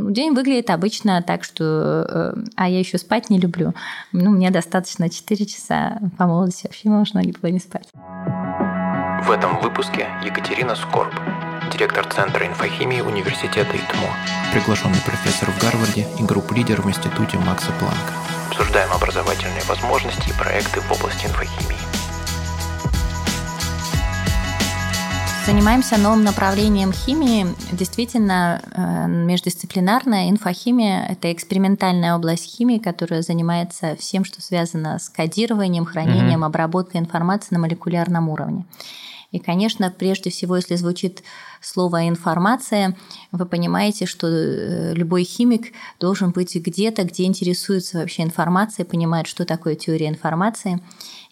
Ну, день выглядит обычно так, что... Э, а я еще спать не люблю. Ну, мне достаточно 4 часа. По молодости вообще можно было не спать. В этом выпуске Екатерина Скорб, директор Центра инфохимии Университета ИТМО, приглашенный профессор в Гарварде и групп-лидер в Институте Макса Планка. Обсуждаем образовательные возможности и проекты в области инфохимии. Занимаемся новым направлением химии. Действительно, э, междисциплинарная инфохимия – это экспериментальная область химии, которая занимается всем, что связано с кодированием, хранением, mm-hmm. обработкой информации на молекулярном уровне. И, конечно, прежде всего, если звучит слово «информация», вы понимаете, что э, любой химик должен быть где-то, где интересуется вообще информацией, понимает, что такое теория информации.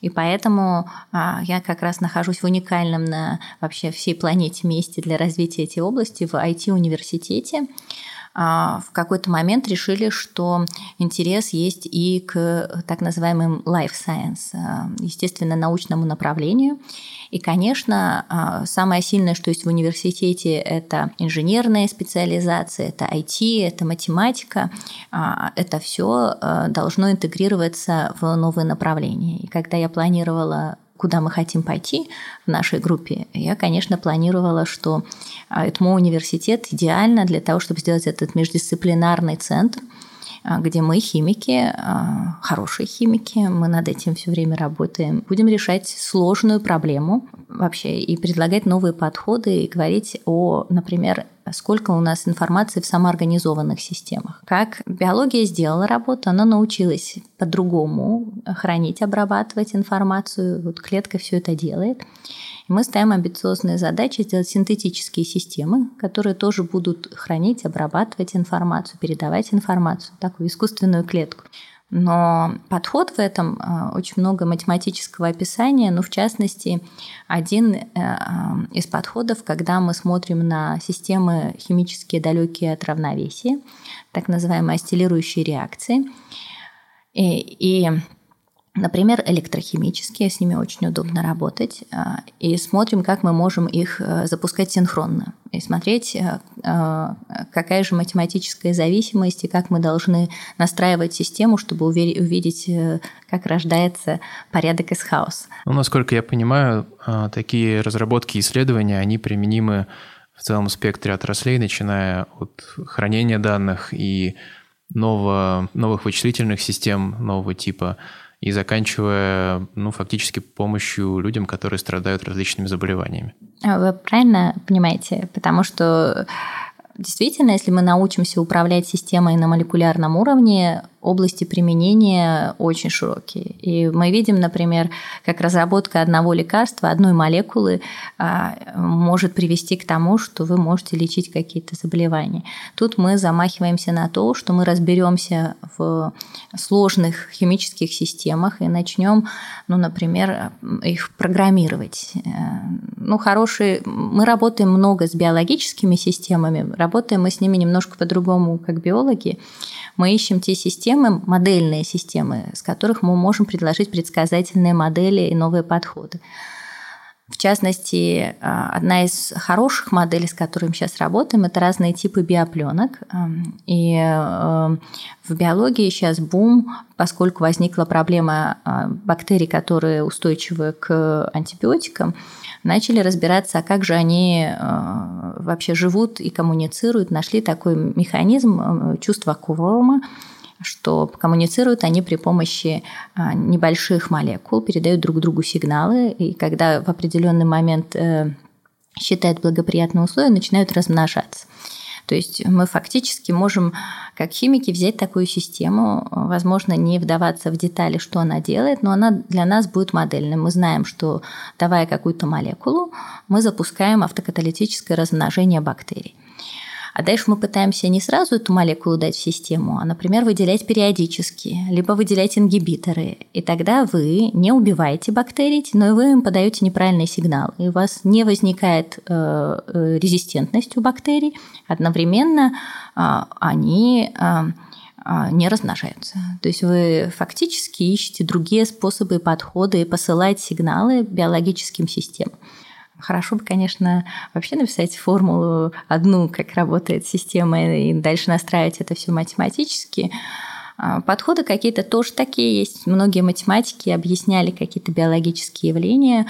И поэтому а, я как раз нахожусь в уникальном на вообще всей планете месте для развития этой области в IT-университете. А, в какой-то момент решили, что интерес есть и к так называемым life science, а, естественно, научному направлению. И, конечно, а, самое сильное, что есть в университете, это инженерная специализация, это IT, это математика. Это все должно интегрироваться в новые направления. И когда я планировала куда мы хотим пойти в нашей группе, я, конечно, планировала, что ЭТМО университет идеально для того, чтобы сделать этот междисциплинарный центр, а, где мы химики, а, хорошие химики, мы над этим все время работаем, будем решать сложную проблему вообще и предлагать новые подходы и говорить о, например, сколько у нас информации в самоорганизованных системах. Как биология сделала работу, она научилась по-другому хранить, обрабатывать информацию. Вот клетка все это делает. И мы ставим амбициозные задачи сделать синтетические системы, которые тоже будут хранить, обрабатывать информацию, передавать информацию, такую искусственную клетку. Но подход в этом э, очень много математического описания, ну, в частности, один э, э, из подходов, когда мы смотрим на системы химические далекие от равновесия, так называемые осциллирующие реакции. И, и Например, электрохимические, с ними очень удобно работать. А, и смотрим, как мы можем их э, запускать синхронно. И смотреть, э, э, какая же математическая зависимость, и как мы должны настраивать систему, чтобы увидеть, как рождается порядок из хаоса. Ну, насколько я понимаю, такие разработки и исследования, они применимы в целом спектре отраслей, начиная от хранения данных и нового, новых вычислительных систем нового типа – и заканчивая, ну, фактически помощью людям, которые страдают различными заболеваниями. А вы правильно понимаете, потому что действительно, если мы научимся управлять системой на молекулярном уровне, области применения очень широкие. И мы видим, например, как разработка одного лекарства, одной молекулы а, может привести к тому, что вы можете лечить какие-то заболевания. Тут мы замахиваемся на то, что мы разберемся в сложных химических системах и начнем, ну, например, их программировать. Ну, хорошие... Мы работаем много с биологическими системами, работаем мы с ними немножко по-другому, как биологи. Мы ищем те системы, модельные системы, с которых мы можем предложить предсказательные модели и новые подходы. В частности, а, одна из хороших моделей, с которыми сейчас работаем, это разные типы биопленок. И э, в биологии сейчас бум, поскольку возникла проблема а, бактерий, которые устойчивы к антибиотикам, начали разбираться, а как же они э, вообще живут и коммуницируют. Нашли такой механизм э, чувства кворума, что коммуницируют они при помощи э, небольших молекул, передают друг другу сигналы, и когда в определенный момент считают благоприятные условия, начинают размножаться. То есть мы фактически можем, как химики, взять такую систему, возможно, не вдаваться в детали, что она делает, но она для нас будет модельной. Мы знаем, что давая какую-то молекулу, мы запускаем автокаталитическое размножение бактерий. А дальше мы пытаемся не сразу эту молекулу дать в систему, а, например, выделять периодически, либо выделять ингибиторы. И тогда вы не убиваете бактерий, но и вы им подаете неправильный сигнал. И у вас не возникает э, э резистентность у бактерий. Одновременно э, они э, не размножаются. То есть вы фактически ищете другие способы подходы и посылать сигналы биологическим системам. Хорошо бы, конечно, вообще написать формулу одну, как работает система, и дальше настраивать это все математически. А, подходы какие-то тоже такие есть. Многие математики объясняли какие-то биологические явления.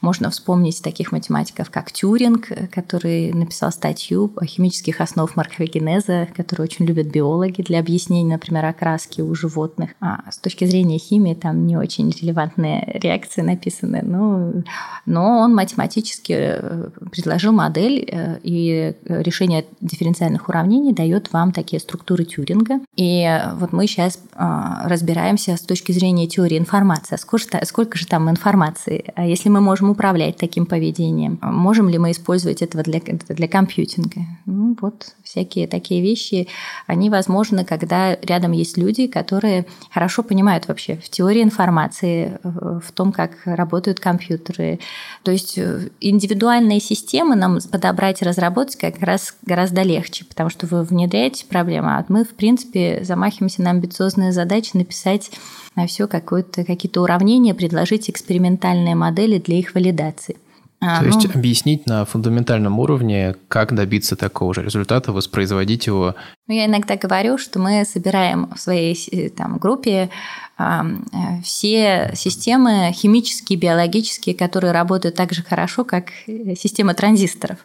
Можно вспомнить таких математиков, как Тюринг, который написал статью о химических основах морфогенеза, которую очень любят биологи для объяснения, например, окраски у животных. А с точки зрения химии там не очень релевантные реакции написаны, но, но он математически э, предложил модель, э, и решение дифференциальных уравнений дает вам такие структуры Тюринга. И вот мы сейчас а, разбираемся с точки зрения теории информации. А сколько, сколько же там информации? А если мы можем управлять таким поведением? Можем ли мы использовать этого для, для компьютинга? Ну, вот всякие такие вещи, они возможны, когда рядом есть люди, которые хорошо понимают вообще в теории информации, в том, как работают компьютеры. То есть э, индивидуальные системы нам подобрать и разработать как раз гораздо легче, потому что вы внедряете проблему, а мы, в принципе, замахиваемся на амбициозные задачи написать на все какие-то уравнения, предложить экспериментальные модели для их валидации. А, То ну, есть объяснить на фундаментальном уровне, как добиться такого же результата, воспроизводить его. Ну, я иногда говорю, что мы собираем в своей э, там, группе э, все системы химические, биологические, которые работают так же хорошо, как э, система транзисторов.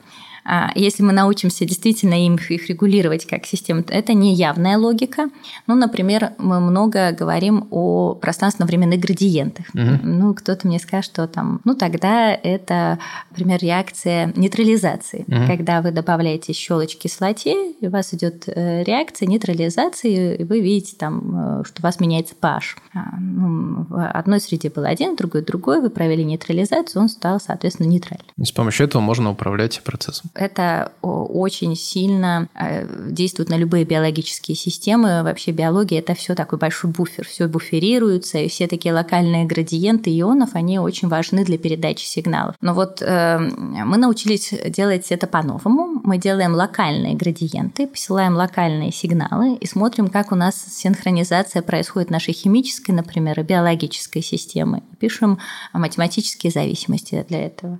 А, если мы научимся действительно им их регулировать как систему, это не явная логика. Ну, например, мы много говорим о пространственно-временных градиентах. Угу. Ну, кто-то мне скажет, что там, ну, тогда это, например, реакция нейтрализации. Угу. Когда вы добавляете щелочь кислоте, у вас идет э, реакция нейтрализации, и вы видите там, э, что у вас меняется pH. А, ну, в одной среде был один, в другой другой, вы провели нейтрализацию, он стал, соответственно, нейтральным. с помощью этого можно управлять процессом это очень сильно э, действует на любые биологические системы. Вообще биология – это все такой большой буфер, все буферируется, и все такие локальные градиенты ионов, они очень важны для передачи сигналов. Но вот э, мы научились делать это по-новому. Мы делаем локальные градиенты, посылаем локальные сигналы и смотрим, как у нас синхронизация происходит нашей химической, например, и биологической системы. Пишем математические зависимости для этого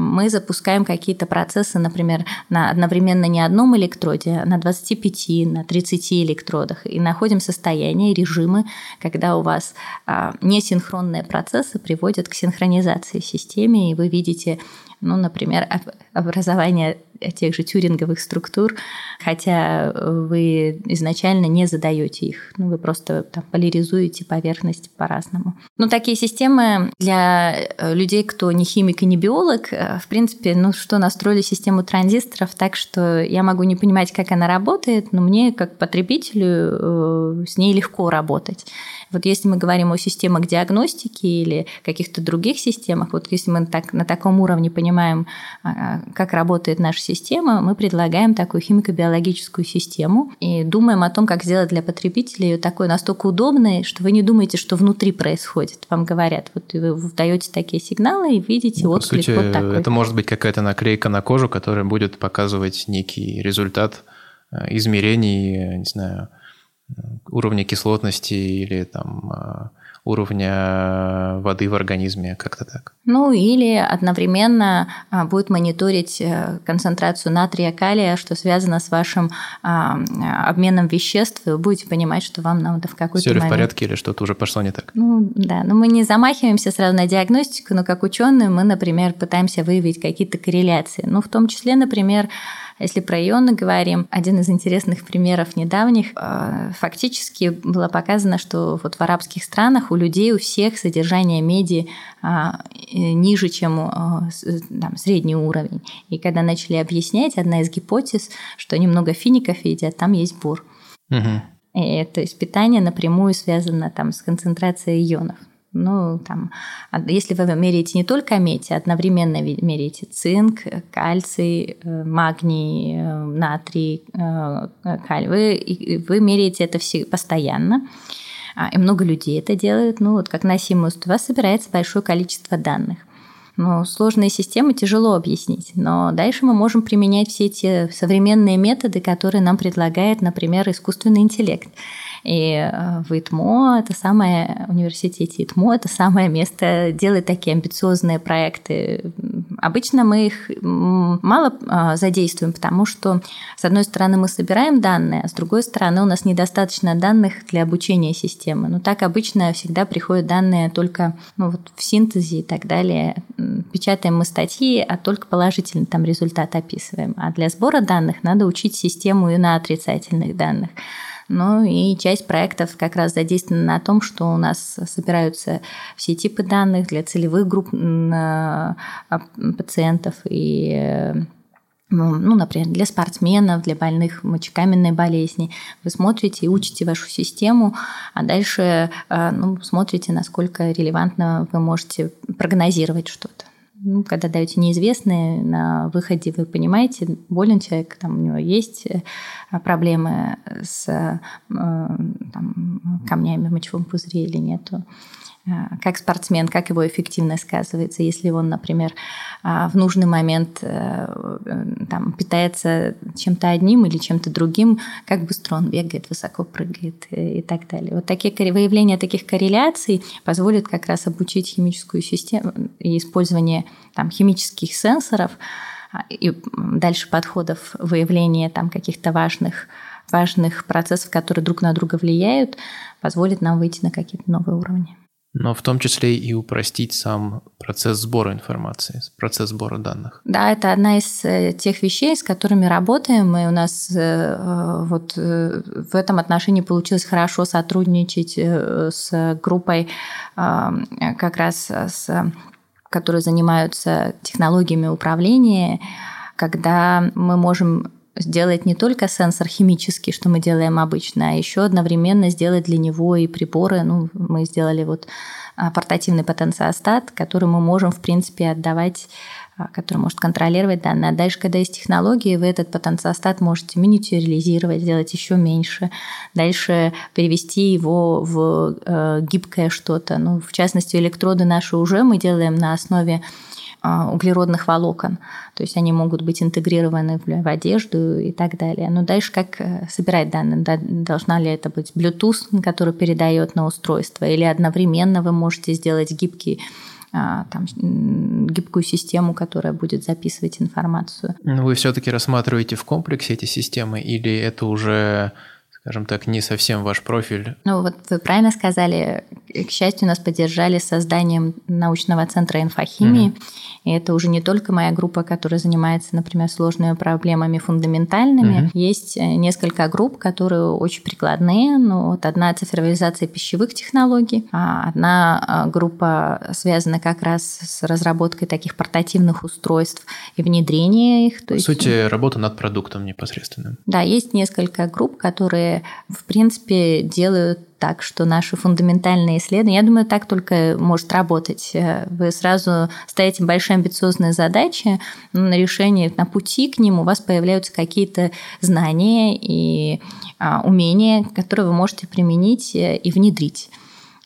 мы запускаем какие-то процессы, например, на одновременно не одном электроде, а на 25, на 30 электродах, и находим состояние, режимы, когда у вас а, несинхронные процессы приводят к синхронизации системы, и вы видите ну, например, образование тех же тюринговых структур, хотя вы изначально не задаете их, ну, вы просто там поляризуете поверхность по-разному. Ну, такие системы для э, людей, кто не химик и не биолог, э, в принципе, ну, что настроили систему транзисторов так, что я могу не понимать, как она работает, но мне, как потребителю, э, с ней легко работать. Вот если мы говорим о системах диагностики или каких-то других системах, вот если мы так, на таком уровне понимаем, а, а, как работает наша система, мы предлагаем такую химико-биологическую систему и думаем о том, как сделать для потребителя ее такой настолько удобной, что вы не думаете, что внутри происходит. Вам говорят, вот вы даете такие сигналы и видите ну, отклик сути, вот такой. Это может быть какая-то наклейка на кожу, которая будет показывать некий результат э, измерений, не знаю, уровня кислотности или там а, уровня воды в организме, как-то так. Ну или одновременно а, будет мониторить э, концентрацию натрия, калия, что связано с вашим а, обменом веществ, и вы будете понимать, что вам надо в какой-то Все ли в порядке или что-то уже пошло не так? Ну да, но мы не замахиваемся сразу на диагностику, но как ученые мы, например, пытаемся выявить какие-то корреляции. Ну в том числе, например, если про ионы говорим, один из интересных примеров недавних, э, фактически было показано, что вот в арабских странах у людей у всех содержание меди а, ниже, чем э, там, средний уровень. И когда начали объяснять, одна из гипотез, что немного фиников едят, там есть бур. Угу. И, то есть питание напрямую связано там, с концентрацией ионов. Ну, там, если вы меряете не только медь, а одновременно меряете цинк, кальций, э, магний, э, натрий, э, каль, вы, вы меряете это все постоянно. А, и много людей это делают. Ну, вот как на у вас собирается большое количество данных. Но сложные системы тяжело объяснить. Но дальше мы можем применять все эти современные методы, которые нам предлагает, например, искусственный интеллект. И э, в ИТМО, это самое, университете ИТМО, это самое место делать такие амбициозные проекты. Обычно мы их мало а, задействуем, потому что, с одной стороны, мы собираем данные, а с другой стороны, у нас недостаточно данных для обучения системы. Но так обычно всегда приходят данные только ну, вот в синтезе и так далее. Печатаем мы статьи, а только положительный там результат описываем. А для сбора данных надо учить систему и на отрицательных данных. Ну и часть проектов как раз задействована на том, что у нас собираются все типы данных для целевых групп а, пациентов и э, ну, ну, например, для спортсменов, для больных мочекаменной болезни. Вы смотрите и учите вашу систему, а дальше э, ну, смотрите, насколько релевантно вы можете прогнозировать что-то ну, когда даете неизвестные, на выходе вы понимаете, болен человек, там у него есть э, проблемы с э, там, камнями в мочевом пузыре или нету. Э, как спортсмен, как его эффективность сказывается, если он, например, в нужный момент там, питается чем-то одним или чем-то другим, как быстро он бегает, высоко прыгает и так далее. Вот такие выявления таких корреляций позволят как раз обучить химическую систему и использование там, химических сенсоров а, и дальше подходов выявления там, каких-то важных, важных процессов, которые друг на друга влияют, позволит нам выйти на какие-то новые уровни. Но в том числе и упростить сам процесс сбора информации, процесс сбора данных. Да, это одна из э, тех вещей, с которыми работаем. И у нас э, э, вот в этом отношении получилось хорошо сотрудничать с группой как раз с которые занимаются технологиями управления, когда мы можем сделать не только сенсор химический, что мы делаем обычно, а еще одновременно сделать для него и приборы. Ну, мы сделали вот а, портативный потенциостат, который мы можем, в принципе, отдавать а, который может контролировать данные. А дальше, когда есть технологии, вы этот потенциостат можете миниатюризировать, сделать еще меньше. Дальше перевести его в э, гибкое что-то. Ну, в частности, электроды наши уже мы делаем на основе углеродных волокон. То есть они могут быть интегрированы в, в одежду и так далее. Но дальше как э, собирать данные? Должна ли это быть Bluetooth, который передает на устройство, или одновременно вы можете сделать гибкий а, там, гибкую систему, которая будет записывать информацию. Ну, вы все-таки рассматриваете в комплексе эти системы или это уже скажем так, не совсем ваш профиль. Ну вот вы правильно сказали, к счастью, нас поддержали созданием научного центра инфохимии. Угу. И это уже не только моя группа, которая занимается, например, сложными проблемами фундаментальными. Угу. Есть э, несколько групп, которые очень прикладные. Ну, вот одна цифровизация пищевых технологий, а одна а, группа связана как раз с разработкой таких портативных устройств и внедрением их. То По есть... сути, работа над продуктом непосредственным. Да, есть несколько групп, которые, в принципе, делают так, что наши фундаментальные исследования, я думаю, так только может работать. Вы сразу ставите большие амбициозные задачи, на решение, на пути к ним у вас появляются какие-то знания и а, умения, которые вы можете применить э, и внедрить.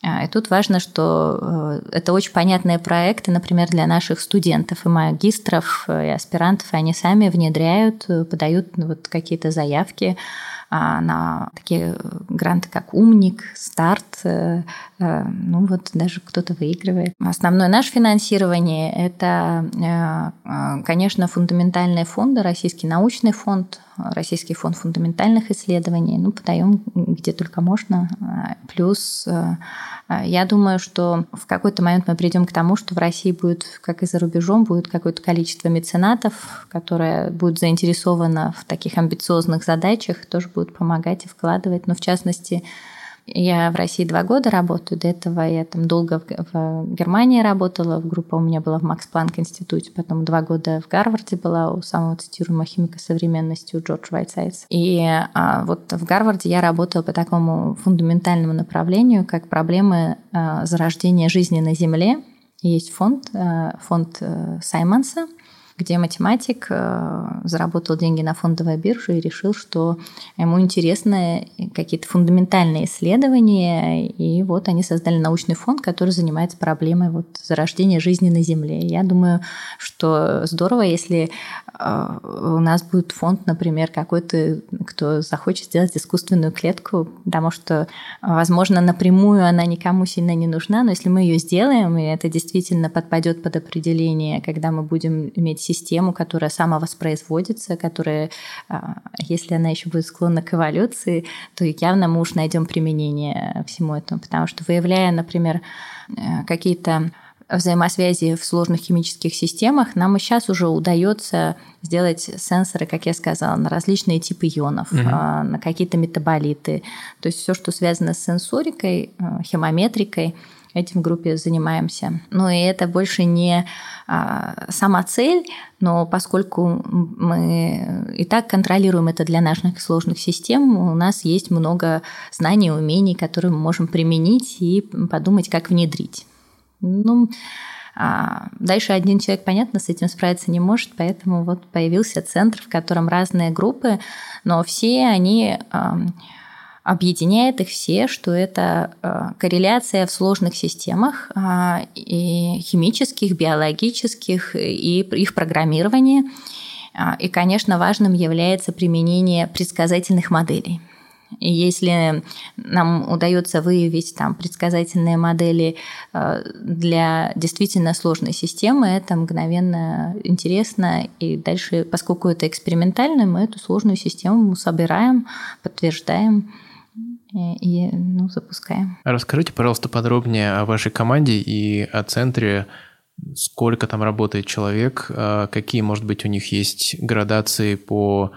А, и тут важно, что э, это очень понятные проекты, например, для наших студентов и магистров, э, и аспирантов, и они сами внедряют, подают ну, вот какие-то заявки на такие гранты, как «Умник», «Старт». Э, э, ну вот даже кто-то выигрывает. Основное наше финансирование – это, э, конечно, фундаментальные фонды, Российский научный фонд, Российский фонд фундаментальных исследований. Ну, подаем где только можно. Плюс я думаю, что в какой-то момент мы придем к тому, что в России будет, как и за рубежом, будет какое-то количество меценатов, которое будет заинтересовано в таких амбициозных задачах, тоже будут помогать и вкладывать. Но в частности, я в России два года работаю. До этого я там долго в, в Германии работала. Группа у меня была в Макс Планк институте. Потом два года в Гарварде была у самого цитируемого химика современности у Джордж Вайтсайдс. И а, вот в Гарварде я работала по такому фундаментальному направлению, как проблемы а, зарождения жизни на Земле. Есть фонд, а, фонд а, Саймонса, где математик э, заработал деньги на фондовой бирже и решил, что ему интересны какие-то фундаментальные исследования, и вот они создали научный фонд, который занимается проблемой вот зарождения жизни на Земле. Я думаю, что здорово, если э, у нас будет фонд, например, какой-то, кто захочет сделать искусственную клетку, потому что, возможно, напрямую она никому сильно не нужна, но если мы ее сделаем, и это действительно подпадет под определение, когда мы будем иметь систему, которая самовоспроизводится, которая, а, если она еще будет склонна к эволюции, то явно мы уж найдем применение всему этому, потому что выявляя, например, э, какие-то взаимосвязи в сложных химических системах, нам и сейчас уже удается сделать сенсоры, как я сказала, на различные типы ионов, угу. на какие-то метаболиты. То есть все, что связано с сенсорикой, э, химометрикой, этим в группе занимаемся. Но и это больше не а, сама цель, но поскольку мы и так контролируем это для наших сложных систем, у нас есть много знаний, умений, которые мы можем применить и подумать, как внедрить. Ну, а дальше один человек, понятно, с этим справиться не может, поэтому вот появился центр, в котором разные группы, но все они объединяет их все, что это э, корреляция в сложных системах а, и химических, биологических и их программирование. А, и, конечно, важным является применение предсказательных моделей. И если нам удается выявить там предсказательные модели э, для действительно сложной системы, это мгновенно интересно. И дальше, поскольку это экспериментально, мы эту сложную систему собираем, подтверждаем и ну, запускаем. Расскажите, пожалуйста, подробнее о вашей команде и о центре. Сколько там работает человек, а какие, может быть, у них есть градации по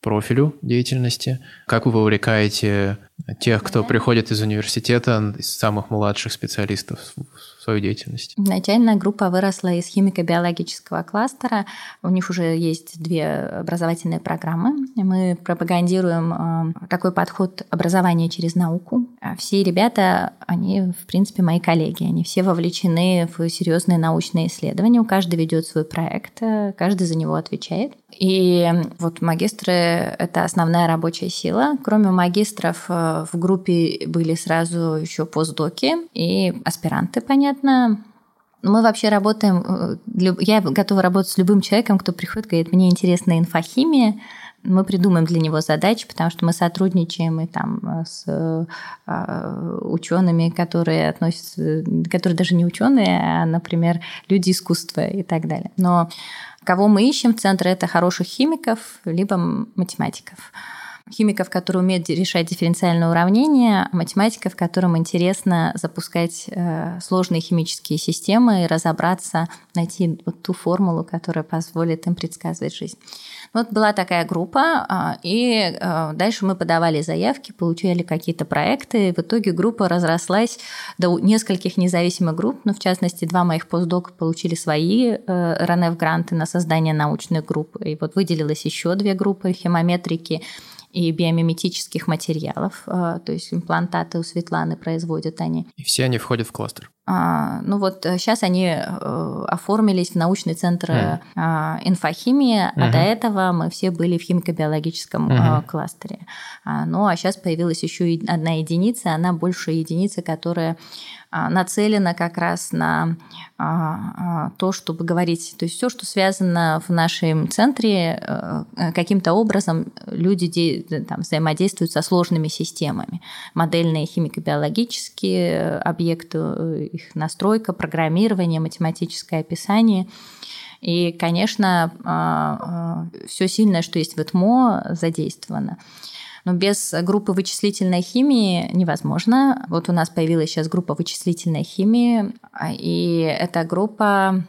профилю деятельности, как вы вовлекаете тех, кто приходит из университета, из самых младших специалистов в свою деятельность? Начальная группа выросла из химико-биологического кластера. У них уже есть две образовательные программы. Мы пропагандируем э, такой подход образования через науку. А все ребята, они, в принципе, мои коллеги. Они все вовлечены в серьезные научные исследования. У каждого ведет свой проект, э, каждый за него отвечает. И вот магистры — это основная рабочая сила. Кроме магистров э, в группе были сразу еще постдоки и аспиранты, понятно. Мы вообще работаем... Э, я готова работать с любым человеком, кто приходит, говорит, мне интересна инфохимия, мы придумаем для него задачи, потому что мы сотрудничаем и там э, с э, учеными, которые относятся, которые даже не ученые, а, например, люди искусства и так далее. Но Кого мы ищем в центре, это хороших химиков, либо математиков. Химиков, которые умеют решать дифференциальные уравнения, математиков, которым интересно запускать э, сложные химические системы и разобраться, найти вот ту формулу, которая позволит им предсказывать жизнь. Вот была такая группа, а, и а, дальше мы подавали заявки, получали какие-то проекты. В итоге группа разрослась до нескольких независимых групп, но ну, в частности два моих постдока получили свои э, РНФ-гранты на создание научных групп. И вот выделилось еще две группы химометрики и биомиметических материалов, а, то есть имплантаты у Светланы производят они. И все они входят в кластер? А, ну вот сейчас э, они э, оформились в научный центр mm. инфохимии, mm-hmm. а до этого мы все были в химико-биологическом mm-hmm. кластере. Ну а сейчас появилась еще одна единица, она больше единица, которая а, нацелена как раз на а, а, то, чтобы говорить, то есть все, что связано в нашем центре, каким-то образом люди там, взаимодействуют со сложными системами. Модельные химико-биологические объекты, э, их настройка, программирование, математическое описание. И, конечно, все сильное, что есть в ЭТМО, задействовано. Но без группы вычислительной химии невозможно. Вот у нас появилась сейчас группа вычислительной химии, и эта группа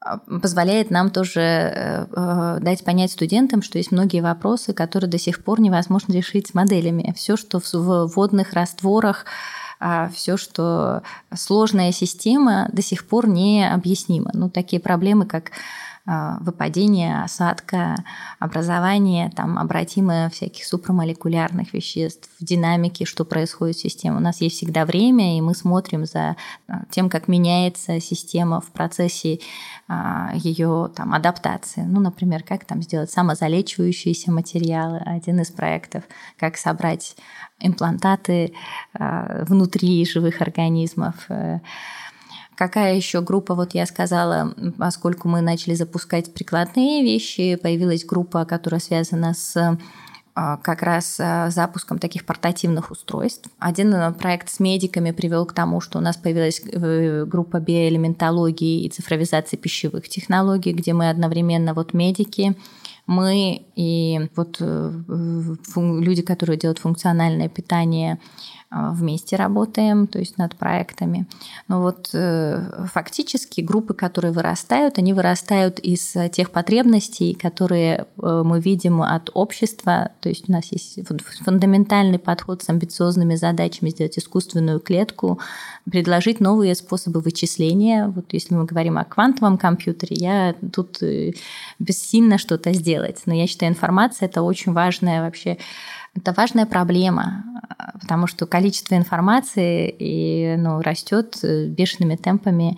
а, позволяет нам тоже э, э, дать понять студентам, что есть многие вопросы, которые до сих пор невозможно решить с моделями. Все, что в водных растворах, а все, что сложная система, до сих пор не объяснимо. Ну, такие проблемы, как а, выпадения, осадка, образования, там, обратимые всяких супрамолекулярных веществ, динамики, что происходит в системе. У нас есть всегда время, и мы смотрим за а, тем, как меняется система в процессе а, ее там, адаптации. Ну, например, как там сделать самозалечивающиеся материалы, один из проектов, как собрать имплантаты внутри живых организмов, э, Какая еще группа, вот я сказала, поскольку мы начали запускать прикладные вещи, появилась группа, которая связана с а, как раз а, запуском таких портативных устройств. Один э, проект с медиками привел к тому, что у нас появилась э, группа биоэлементологии и цифровизации пищевых технологий, где мы одновременно вот медики, мы и вот э, люди, которые делают функциональное питание, а, вместе работаем, то есть над проектами. Но вот э, фактически группы, которые вырастают, они вырастают из тех потребностей, которые э, мы видим от общества. То есть у нас есть фундаментальный подход с амбициозными задачами сделать искусственную клетку, предложить новые способы вычисления. Вот если мы говорим о квантовом компьютере, я тут э, бессильно что-то сделать. Но я считаю, информация это очень важная вообще это важная проблема, потому что количество информации и, ну, растет бешеными темпами.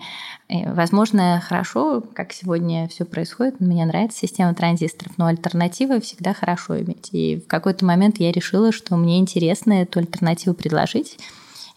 И, возможно, хорошо, как сегодня все происходит. Мне нравится система транзисторов, но альтернативы всегда хорошо иметь. И в какой-то момент я решила, что мне интересно эту альтернативу предложить.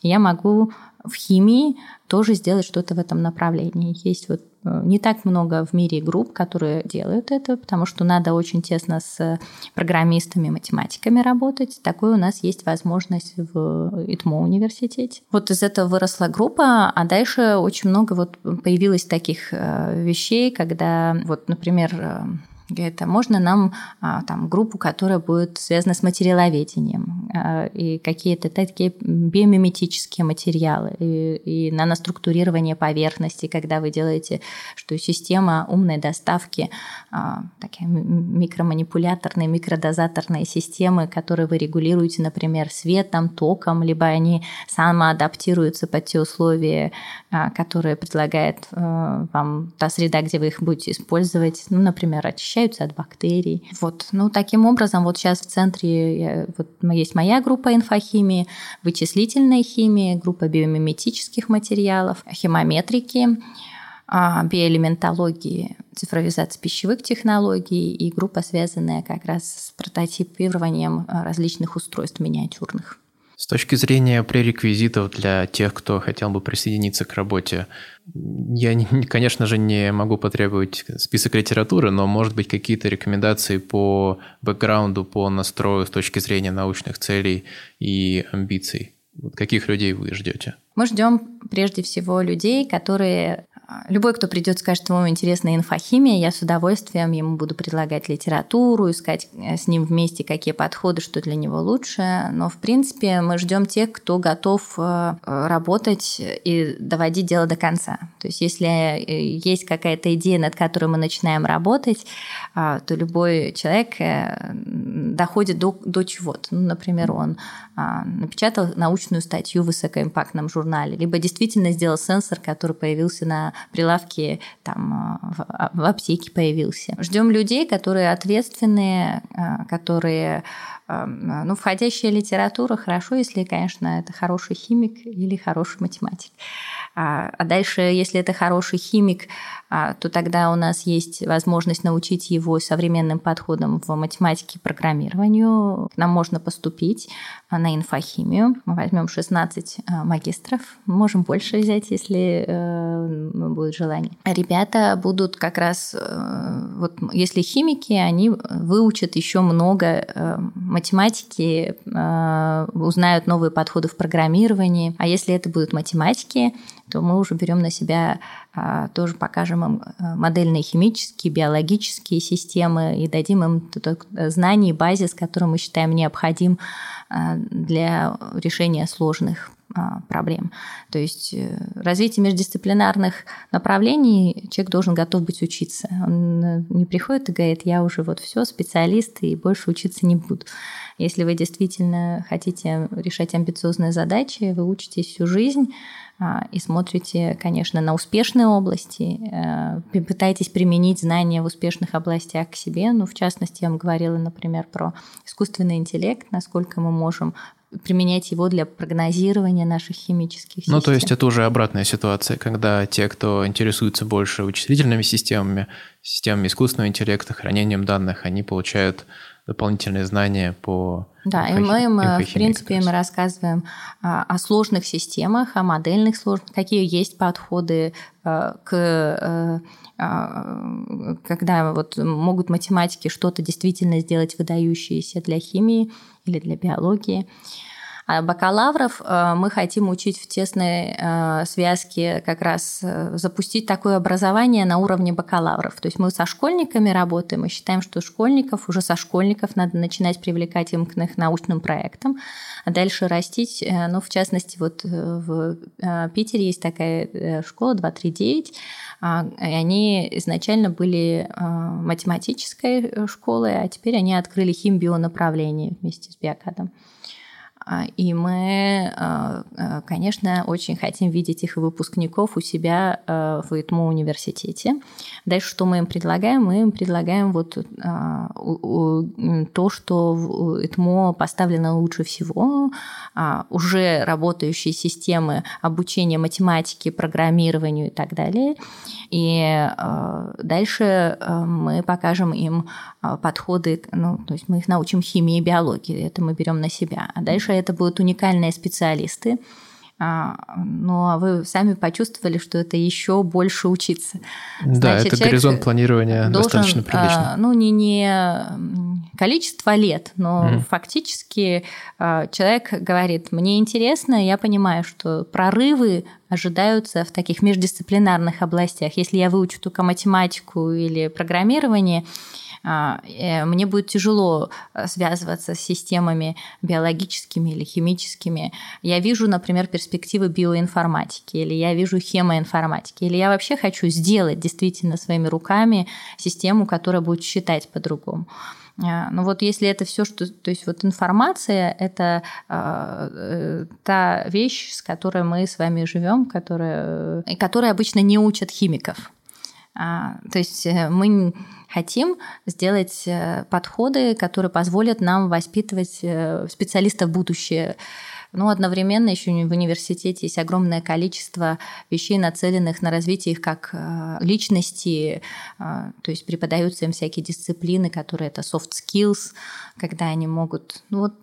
И я могу в химии тоже сделать что-то в этом направлении. Есть вот э, не так много в мире групп, которые делают это, потому что надо очень тесно с программистами, математиками работать. Такой у нас есть возможность в ИТМО университете. Вот из этого выросла группа, а дальше очень много вот появилось таких э, вещей, когда вот, например, э, это можно нам а, там группу, которая будет связана с материаловедением а, и какие-то такие биомиметические материалы и, и наноструктурирование поверхности, когда вы делаете, что система умной доставки, а, такие микроманипуляторные, микродозаторные системы, которые вы регулируете, например, светом, током, либо они самоадаптируются под те условия, которые предлагает вам та среда, где вы их будете использовать, ну, например, очищение защищаются от бактерий. Вот, ну, таким образом, вот сейчас в центре я, вот, есть моя группа инфохимии, вычислительной химии, группа биомиметических материалов, химометрики, а, биоэлементологии, цифровизации пищевых технологий и группа, связанная как раз с прототипированием а, различных устройств миниатюрных. С точки зрения пререквизитов для тех, кто хотел бы присоединиться к работе, я, конечно же, не могу потребовать список литературы, но, может быть, какие-то рекомендации по бэкграунду, по настрою с точки зрения научных целей и амбиций. Вот каких людей вы ждете? Мы ждем прежде всего людей, которые Любой, кто придет, скажет, что ему интересна инфохимия, я с удовольствием ему буду предлагать литературу, искать э, с ним вместе, какие подходы, что для него лучше. Но, в принципе, мы ждем тех, кто готов э, работать и доводить дело до конца. То есть, если э, есть какая-то идея, над которой мы начинаем работать, то любой человек доходит до, до чего-то. Ну, например, он напечатал научную статью в высокоимпактном журнале, либо действительно сделал сенсор, который появился на прилавке там в, а, в аптеке появился. Ждем людей, которые ответственные, а, которые ну, входящая литература хорошо, если, конечно, это хороший химик или хороший математик. А, а дальше, если это хороший химик, а, то тогда у нас есть возможность научить его современным подходам в математике и программированию. К нам можно поступить а, на инфохимию. Мы возьмем 16 магистров. Можем больше взять, если э, будет желание. Ребята будут как раз, э, вот если химики, они выучат еще много э, математики, узнают новые подходы в программировании. А если это будут математики, то мы уже берем на себя, а, тоже покажем им э, модельные химические, биологические системы и дадим им тот знаний, базис, который мы считаем необходим а, для решения сложных проблем. То есть э, развитие междисциплинарных направлений человек должен готов быть учиться. Он э, не приходит и говорит, я уже вот все, специалист, и больше учиться не буду. Если вы действительно хотите решать амбициозные задачи, вы учитесь всю жизнь, а, и смотрите, конечно, на успешные области, э, пытаетесь применить знания в успешных областях к себе. Ну, в частности, я вам говорила, например, про искусственный интеллект, насколько мы можем применять его для прогнозирования наших химических систем. Ну, то есть это уже обратная ситуация, когда те, кто интересуется больше вычислительными системами, системами искусственного интеллекта, хранением данных, они получают дополнительные знания по Да, и мы им, в принципе, мы рассказываем а, о сложных системах, о модельных сложных, какие есть подходы а, к а, когда вот могут математики что-то действительно сделать выдающееся для химии или для биологии. А бакалавров э, мы хотим учить в тесной э, связке как раз э, запустить такое образование на уровне бакалавров. То есть мы со школьниками работаем и считаем, что школьников, уже со школьников надо начинать привлекать им к их научным проектам, а дальше растить. Ну, в частности, вот в Питере есть такая школа 239, а, и они изначально были математической школой, а теперь они открыли химбио направление вместе с Биокадом. А, и мы, а, а, конечно, очень хотим видеть их выпускников у себя в ИТМО университете. Дальше что мы им предлагаем? Мы им предлагаем вот то, что в ИТМО поставлено лучше всего, уже работающие системы обучения математике, программированию и так далее. И дальше мы покажем им подходы, ну, то есть мы их научим химии и биологии, это мы берем на себя. А дальше это будут уникальные специалисты, а, ну, а вы сами почувствовали, что это еще больше учиться. Да, Значит, это горизонт планирования должен, достаточно приличный. А, ну, не, не количество лет, но mm. фактически человек говорит, мне интересно, я понимаю, что прорывы ожидаются в таких междисциплинарных областях. Если я выучу только математику или программирование, мне будет тяжело э, связываться с системами биологическими или химическими. Я вижу, например, перспективы биоинформатики, или я вижу хемоинформатики, или я вообще хочу сделать действительно своими руками систему, которая будет считать по-другому. А, ну вот если это все, что, то есть вот информация это э, та вещь, с которой мы с вами живем, которая, которая обычно не учат химиков. А, то есть мы хотим сделать э, подходы, которые позволят нам воспитывать э, специалистов будущее. Но одновременно еще в университете есть огромное количество вещей, нацеленных на развитие их как э, личности. То есть преподаются им всякие дисциплины, которые это soft skills, когда они могут... Ну вот,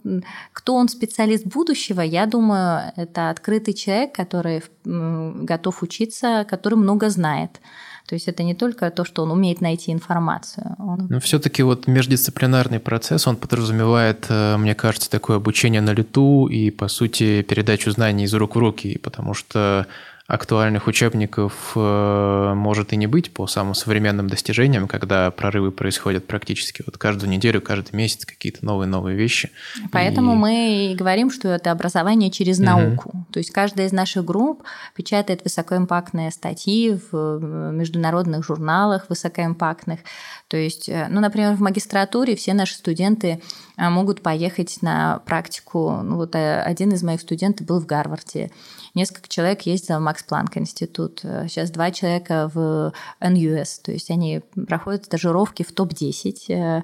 кто он специалист будущего, я думаю, это открытый человек, который готов учиться, который много знает. То есть это не только то, что он умеет найти информацию. Он... Но все-таки вот междисциплинарный процесс, он подразумевает, э, мне кажется, такое обучение на лету и, по сути, передачу знаний из рук в руки, потому что актуальных учебников э, может и не быть по самым современным достижениям, когда прорывы происходят практически вот каждую неделю, каждый месяц какие-то новые-новые вещи. Поэтому и... мы и говорим, что это образование через угу. науку. То есть каждая из наших групп печатает высокоимпактные статьи в э, международных журналах высокоимпактных. То есть, э, ну, например, в магистратуре все наши студенты могут поехать на практику. Ну, вот один из моих студентов был в Гарварде. Несколько человек ездило в Макс Планк институт. Сейчас два человека в NUS. То есть они проходят стажировки в топ-10 а,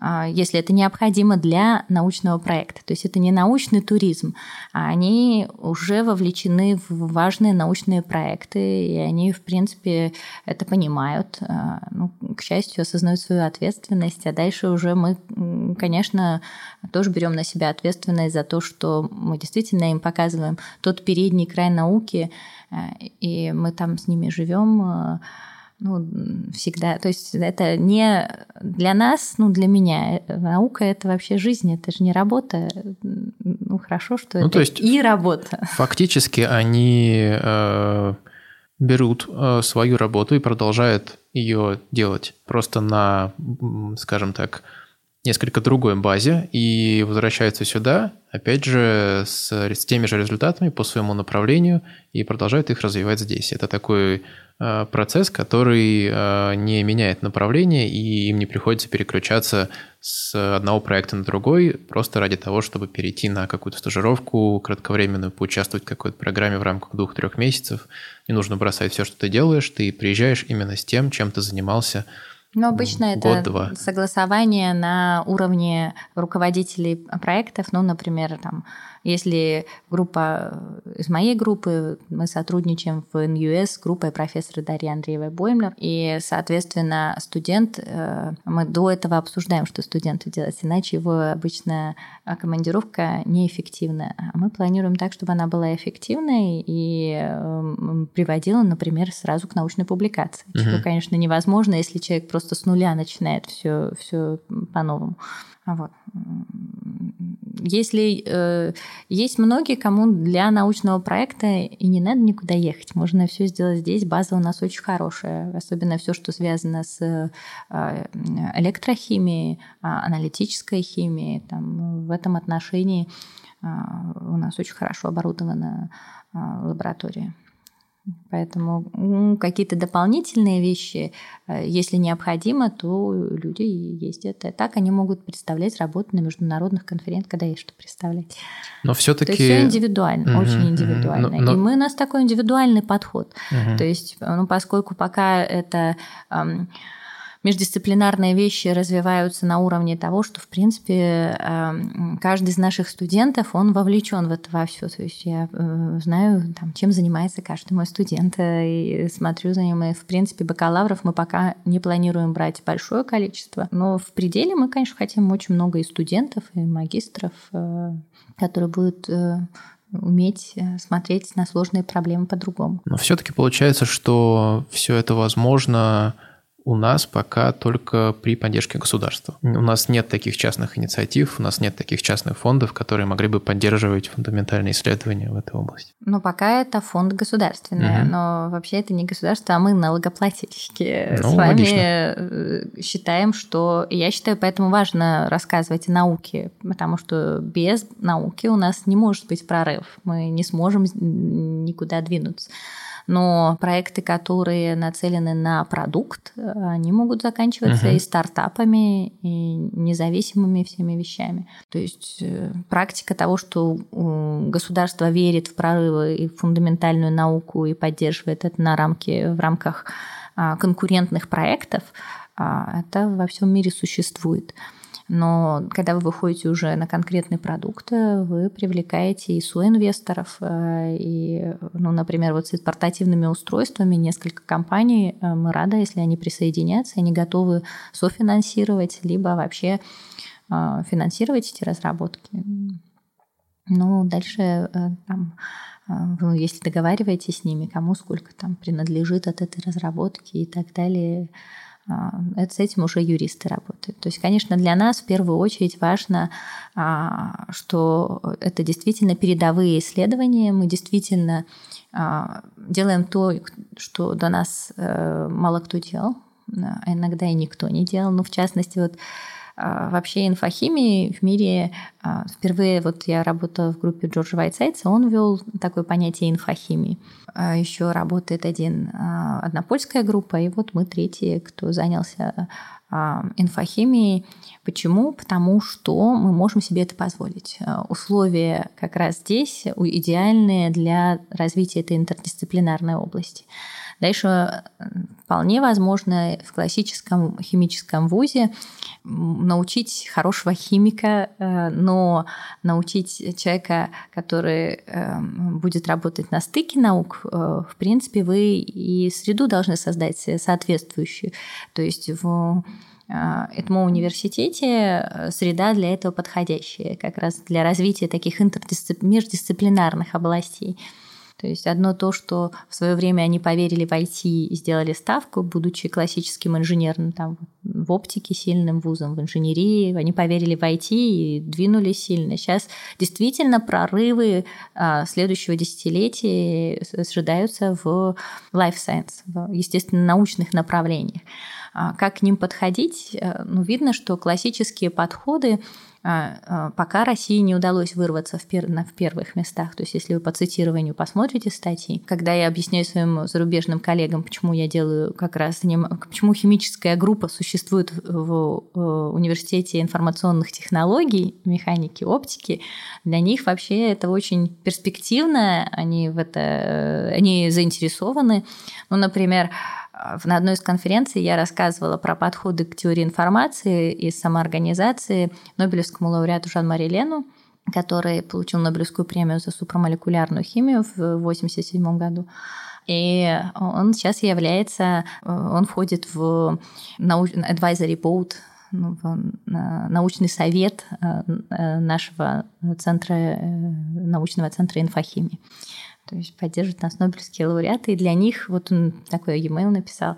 если это необходимо для научного проекта. То есть это не научный туризм, а они уже вовлечены в важные научные проекты, и они, в принципе, это понимают, а, ну, к счастью, осознают свою ответственность, а дальше уже мы, конечно, тоже берем на себя ответственность за то, что мы действительно им показываем тот передний край науки, а, и мы там с ними живем ну, всегда. То есть это не для нас, ну, для меня. Наука — это вообще жизнь, это же не работа. Ну, хорошо, что ну, это то есть и работа. Фактически они э, берут э, свою работу и продолжают ее делать просто на, скажем так, несколько другой базе и возвращаются сюда, опять же, с, с теми же результатами по своему направлению и продолжают их развивать здесь. Это такой процесс, который э, не меняет направление, и им не приходится переключаться с одного проекта на другой просто ради того, чтобы перейти на какую-то стажировку кратковременную, поучаствовать в какой-то программе в рамках двух-трех месяцев. Не нужно бросать все, что ты делаешь, ты приезжаешь именно с тем, чем ты занимался но обычно это согласование на уровне руководителей проектов, ну, например, там если группа э, из моей группы, мы сотрудничаем в NUS с группой профессора Дарьи Андреевой Боймлер, и, соответственно, студент, э, мы до этого обсуждаем, что студенту делать, иначе его обычно э, командировка неэффективная. А мы планируем так, чтобы она была эффективной и приводила, например, сразу к научной публикации, угу. чего, конечно, невозможно, если человек просто с нуля начинает все, все по-новому. Вот. Если э, есть многие, кому для научного проекта и не надо никуда ехать, можно все сделать здесь. База у нас очень хорошая, особенно все, что связано с э, электрохимией, э, аналитической химией. Там, в этом отношении э, у нас очень хорошо оборудована э, лаборатория. Поэтому какие-то дополнительные вещи, э, если необходимо, то люди ездят. И так они могут представлять работу на международных конференциях, когда есть что представлять. Но все-таки... Все индивидуально, угу, очень индивидуально. Угу, но, И мы, у нас такой индивидуальный подход. Угу. То есть, ну, поскольку пока это междисциплинарные вещи развиваются на уровне того, что, в принципе, эм, каждый из наших студентов, он вовлечен в это во все. То есть я э, знаю, там, чем занимается каждый мой студент, э, и смотрю за ним. И, в принципе, бакалавров мы пока не планируем брать большое количество, но в пределе мы, конечно, хотим очень много и студентов, и магистров, э, которые будут уметь смотреть на сложные проблемы по-другому. Но все-таки получается, что все это возможно у нас пока только при поддержке государства. У нас нет таких частных инициатив, у нас нет таких частных фондов, которые могли бы поддерживать фундаментальные исследования в этой области. Ну, пока это фонд государственный, угу. но вообще это не государство, а мы налогоплательщики. Ну, С вами логично. Э, считаем, что... Я считаю, поэтому важно рассказывать о науке, потому что без науки у нас не может быть прорыв. Мы не сможем никуда двинуться но проекты, которые нацелены на продукт, они могут заканчиваться uh-huh. и стартапами, и независимыми всеми вещами. То есть э, практика того, что государство верит в прорывы и в фундаментальную науку и поддерживает это на рамке, в рамках а, конкурентных проектов, а, это во всем мире существует. Но когда вы выходите уже на конкретный продукт, э, вы привлекаете и соинвесторов, э, и, ну, например, вот с портативными устройствами несколько компаний, э, мы рады, если они присоединятся, они готовы софинансировать, либо вообще финансировать эти разработки. Ну, дальше там если договариваетесь с ними, кому сколько там принадлежит от этой разработки и так далее, это с этим уже юристы работают. То есть, конечно, для нас в первую очередь важно, а, что это действительно передовые исследования, мы действительно а, делаем то, что до нас э, мало кто делал, а иногда и никто не делал. Ну, в частности, вот вообще инфохимии в мире впервые вот я работала в группе Джорджа Вайтсайца, он ввел такое понятие инфохимии. А, еще работает один, а, одна польская группа, и вот мы третьи, кто занялся а, инфохимией. Почему? Потому что мы можем себе это позволить. Условия как раз здесь идеальные для развития этой интердисциплинарной области. Дальше вполне возможно в классическом химическом вузе научить хорошего химика, э, но научить человека, который эм, будет работать на стыке наук, э, в принципе, вы и среду должны создать соответствующую. То есть в э, этому университете среда для этого подходящая, как раз для развития таких междисциплинарных областей. То есть одно то, что в свое время они поверили в IT и сделали ставку, будучи классическим инженером, там, в оптике сильным вузом, в инженерии, они поверили в IT и двинулись сильно. Сейчас действительно прорывы а, следующего десятилетия ожидаются в life science, в, естественно, научных направлениях. А как к ним подходить? Э, ну, видно, что классические подходы пока России не удалось вырваться в, пер, в первых местах. То есть, если вы по цитированию посмотрите статьи, когда я объясняю своим зарубежным коллегам, почему я делаю как раз, почему химическая группа существует в университете информационных технологий, механики, оптики, для них вообще это очень перспективно, они в это, они заинтересованы. Ну, например, на одной из конференций я рассказывала про подходы к теории информации и самоорганизации Нобелевскому лауреату Жан-Мари Лену, который получил Нобелевскую премию за супрамолекулярную химию в 1987 году. И он сейчас является, он входит в advisory board ну, научный совет э, нашего центра, э, научного центра инфохимии то есть поддерживают нас Нобелевские лауреаты, и для них, вот он такой e-mail написал,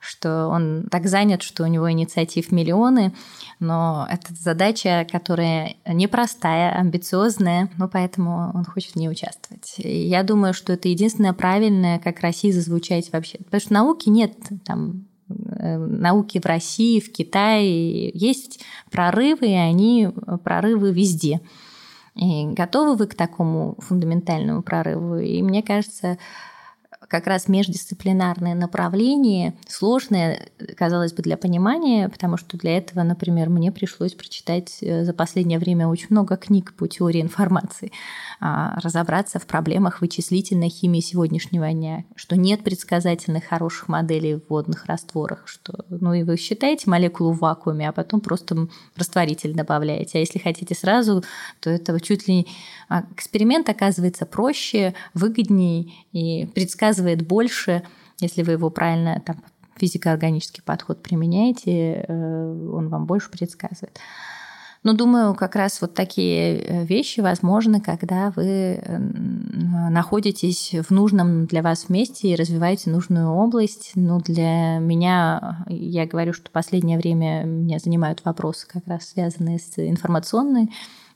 что он так занят, что у него инициатив миллионы, но это задача, которая непростая, амбициозная, но поэтому он хочет в ней участвовать. И я думаю, что это единственное правильное, как России зазвучать вообще. Потому что науки нет там э, науки в России, в Китае. Есть прорывы, и они прорывы везде. И готовы вы к такому фундаментальному прорыву? И мне кажется, как раз междисциплинарное направление, сложное, казалось бы, для понимания, потому что для этого, например, мне пришлось прочитать э, за последнее время очень много книг по теории информации, разобраться в проблемах вычислительной химии сегодняшнего дня, что нет предсказательных хороших моделей в водных растворах, что, ну и вы считаете молекулу в вакууме, а потом просто растворитель добавляете. А если хотите сразу, то это чуть ли а, эксперимент оказывается проще, выгоднее и предсказывает больше, если вы его правильно там, физико-органический подход применяете, э, он вам больше предсказывает. Но думаю, как раз вот такие э, вещи возможны, когда вы находитесь в нужном для вас месте и развиваете нужную область. Ну, для меня, я говорю, что последнее время меня занимают вопросы, как раз связанные с информационной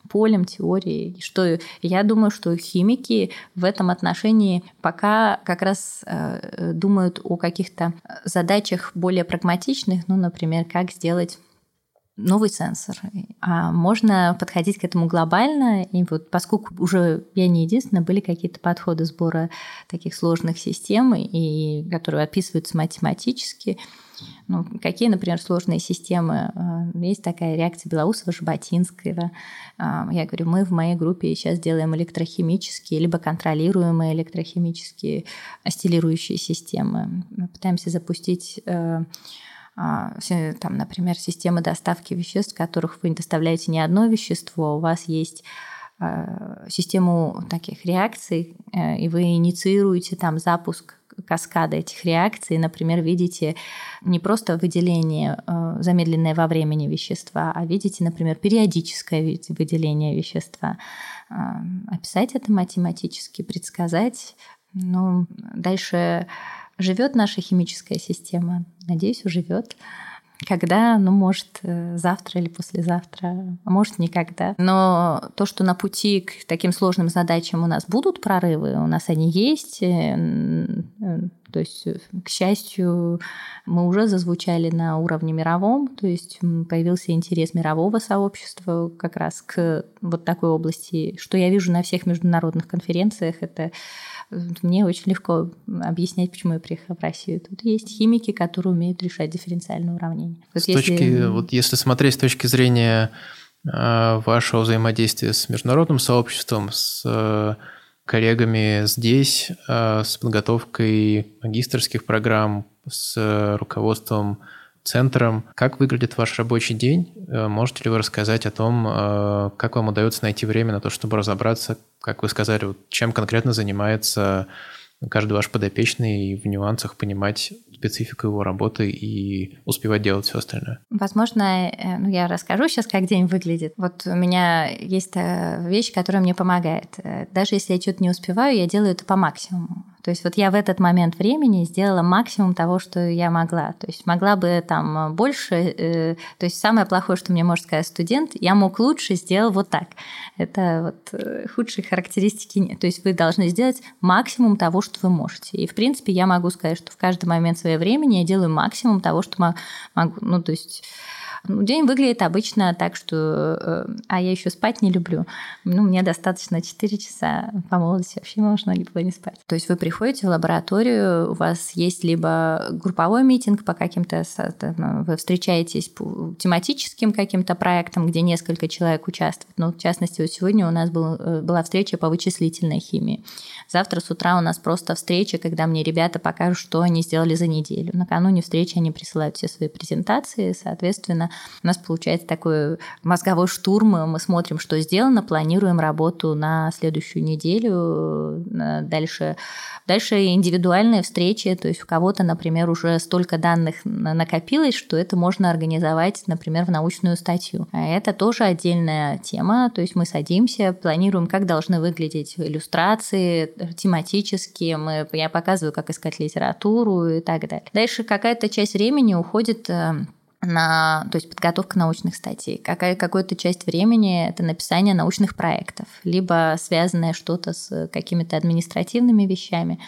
полем теории. Что я думаю, что химики в этом отношении пока как раз э, думают о каких-то задачах более прагматичных, ну, например, как сделать новый сенсор. А можно подходить к этому глобально, и вот поскольку уже я не единственная, были какие-то подходы сбора таких сложных систем, и, которые описываются математически, ну, какие, например, сложные системы? А, есть такая реакция Белоусова-Жаботинского. А, я говорю, мы в моей группе сейчас делаем электрохимические, либо контролируемые электрохимические осциллирующие системы. Мы пытаемся запустить э, там, например, системы доставки веществ, в которых вы доставляете не одно вещество, у вас есть систему таких реакций, э, и вы инициируете там запуск каскада этих реакций. Например, видите не просто выделение э, замедленное во времени вещества, а видите, например, периодическое выделение вещества. Описать это математически, предсказать. Ну, дальше живет наша химическая система. Надеюсь, живет когда, ну, может, э, завтра или послезавтра, а может, никогда. Но то, что на пути к таким сложным задачам у нас будут прорывы, у нас они есть, э, э, то есть, к счастью, мы уже зазвучали на уровне мировом, то есть появился интерес мирового сообщества как раз к вот такой области. Что я вижу на всех международных конференциях, это мне очень легко объяснять, почему я приехала в Россию. Тут есть химики, которые умеют решать дифференциальные уравнения. Вот с если... точки, вот если смотреть с точки зрения э, вашего взаимодействия с международным сообществом, с э, коллегами здесь, э, с подготовкой магистрских программ, с руководством центром. Как выглядит ваш рабочий день? Э, можете ли вы рассказать о том, э, как вам удается найти время на то, чтобы разобраться, как вы сказали, чем конкретно занимается каждый ваш подопечный и в нюансах понимать специфику его работы и успевать делать все остальное. Возможно, э, ну, я расскажу сейчас, как день выглядит. Вот у меня есть вещь, которая мне помогает. Даже если я что-то не успеваю, я делаю это по максимуму. То есть вот я в этот момент времени сделала максимум того, что я могла. То есть могла бы там больше... Э, то есть самое плохое, что мне может сказать студент, я мог лучше, сделал вот так. Это вот э, худшие характеристики нет. То есть вы должны сделать максимум того, что вы можете. И в принципе я могу сказать, что в каждый момент своего времени я делаю максимум того, что могу. Ну то есть ну, день выглядит обычно так, что... Э, а я еще спать не люблю. Ну, мне достаточно 4 часа. По молодости вообще можно было не спать. То есть вы приходите в лабораторию, у вас есть либо групповой митинг по каким-то... Вы встречаетесь по тематическим каким-то проектам, где несколько человек участвуют. Ну, в частности, вот сегодня у нас был, э, была встреча по вычислительной химии. Завтра с утра у нас просто встреча, когда мне ребята покажут, что они сделали за неделю. Накануне встречи они присылают все свои презентации, соответственно, у нас получается такой мозговой штурм, мы смотрим, что сделано, планируем работу на следующую неделю, э, дальше, дальше индивидуальные встречи, то есть у кого-то, например, уже столько данных накопилось, что это можно организовать, например, в научную статью. А это тоже отдельная тема, то есть мы садимся, планируем, как должны выглядеть иллюстрации тематические, мы, я показываю, как искать литературу и так далее. Дальше какая-то часть времени уходит э, на, то есть подготовка научных статей. Какая, какую-то часть времени это написание научных проектов, либо связанное что-то с какими-то административными вещами.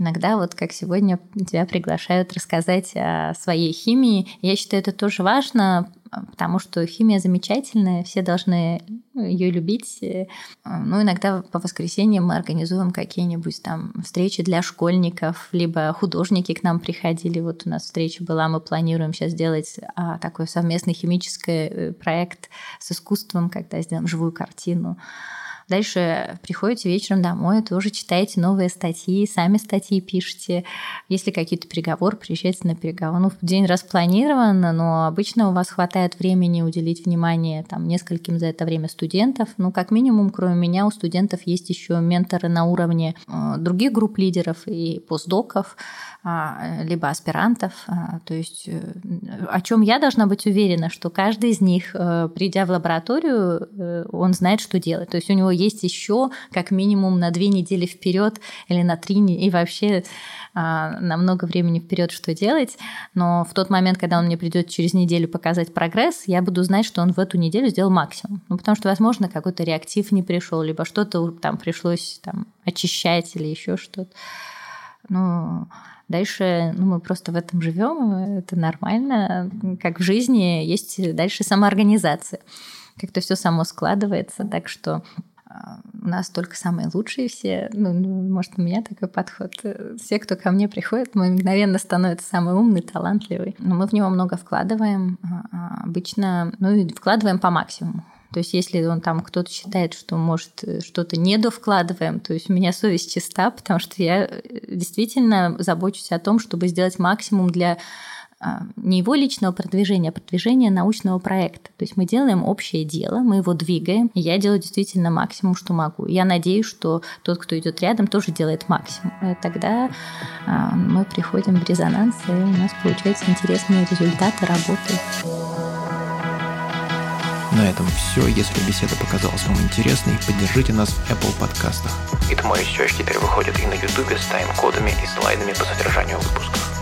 Иногда, вот как сегодня, тебя приглашают рассказать о своей химии. Я считаю, это тоже важно, потому что химия замечательная, все должны ее любить. Ну, иногда по воскресеньям мы организуем какие-нибудь там встречи для школьников, либо художники к нам приходили. Вот у нас встреча была, мы планируем сейчас сделать а, такой совместный химический э, проект с искусством, когда сделаем живую картину. Дальше приходите вечером домой, тоже читаете новые статьи, сами статьи пишете. Если какие-то переговоры, приезжайте на переговоры. Ну, день распланирован, но обычно у вас хватает времени уделить внимание там, нескольким за это время студентов. Ну, как минимум, кроме меня, у студентов есть еще менторы на уровне э, других групп лидеров и постдоков. А, либо аспирантов. А, то есть э, о чем я должна быть уверена, что каждый из них, э, придя в лабораторию, он знает, что делать. То есть у него есть еще как минимум на две недели вперед или на три и вообще а, на много времени вперед, что делать. Но в тот момент, когда он мне придет через неделю показать прогресс, я буду знать, что он в эту неделю сделал максимум. Ну, потому что, возможно, какой-то реактив не пришел, либо что-то там пришлось там, очищать или еще что-то. Ну, Дальше ну, мы просто в этом живем, это нормально. Как в жизни есть дальше самоорганизация. Как-то все само складывается, так что у нас только самые лучшие все. Ну, может, у меня такой подход. Все, кто ко мне приходит, мы мгновенно становятся самый умный, талантливый. Но мы в него много вкладываем. А, а, обычно, ну, и вкладываем по максимуму. То есть если он там кто-то считает, что может что-то не довкладываем, то есть у меня совесть чиста, потому что я э, действительно забочусь о том, чтобы сделать максимум для не его личного продвижения, а продвижения научного проекта. То есть мы делаем общее дело, мы его двигаем, и я делаю действительно максимум, что могу. Я надеюсь, что тот, кто идет рядом, тоже делает максимум. И тогда а, мы приходим в резонанс, и у нас получаются интересные результаты работы. На этом все. Если беседа показалась вам интересной, поддержите нас в Apple подкастах. Это мой Research теперь выходит и на YouTube с тайм-кодами и слайдами по содержанию выпуска.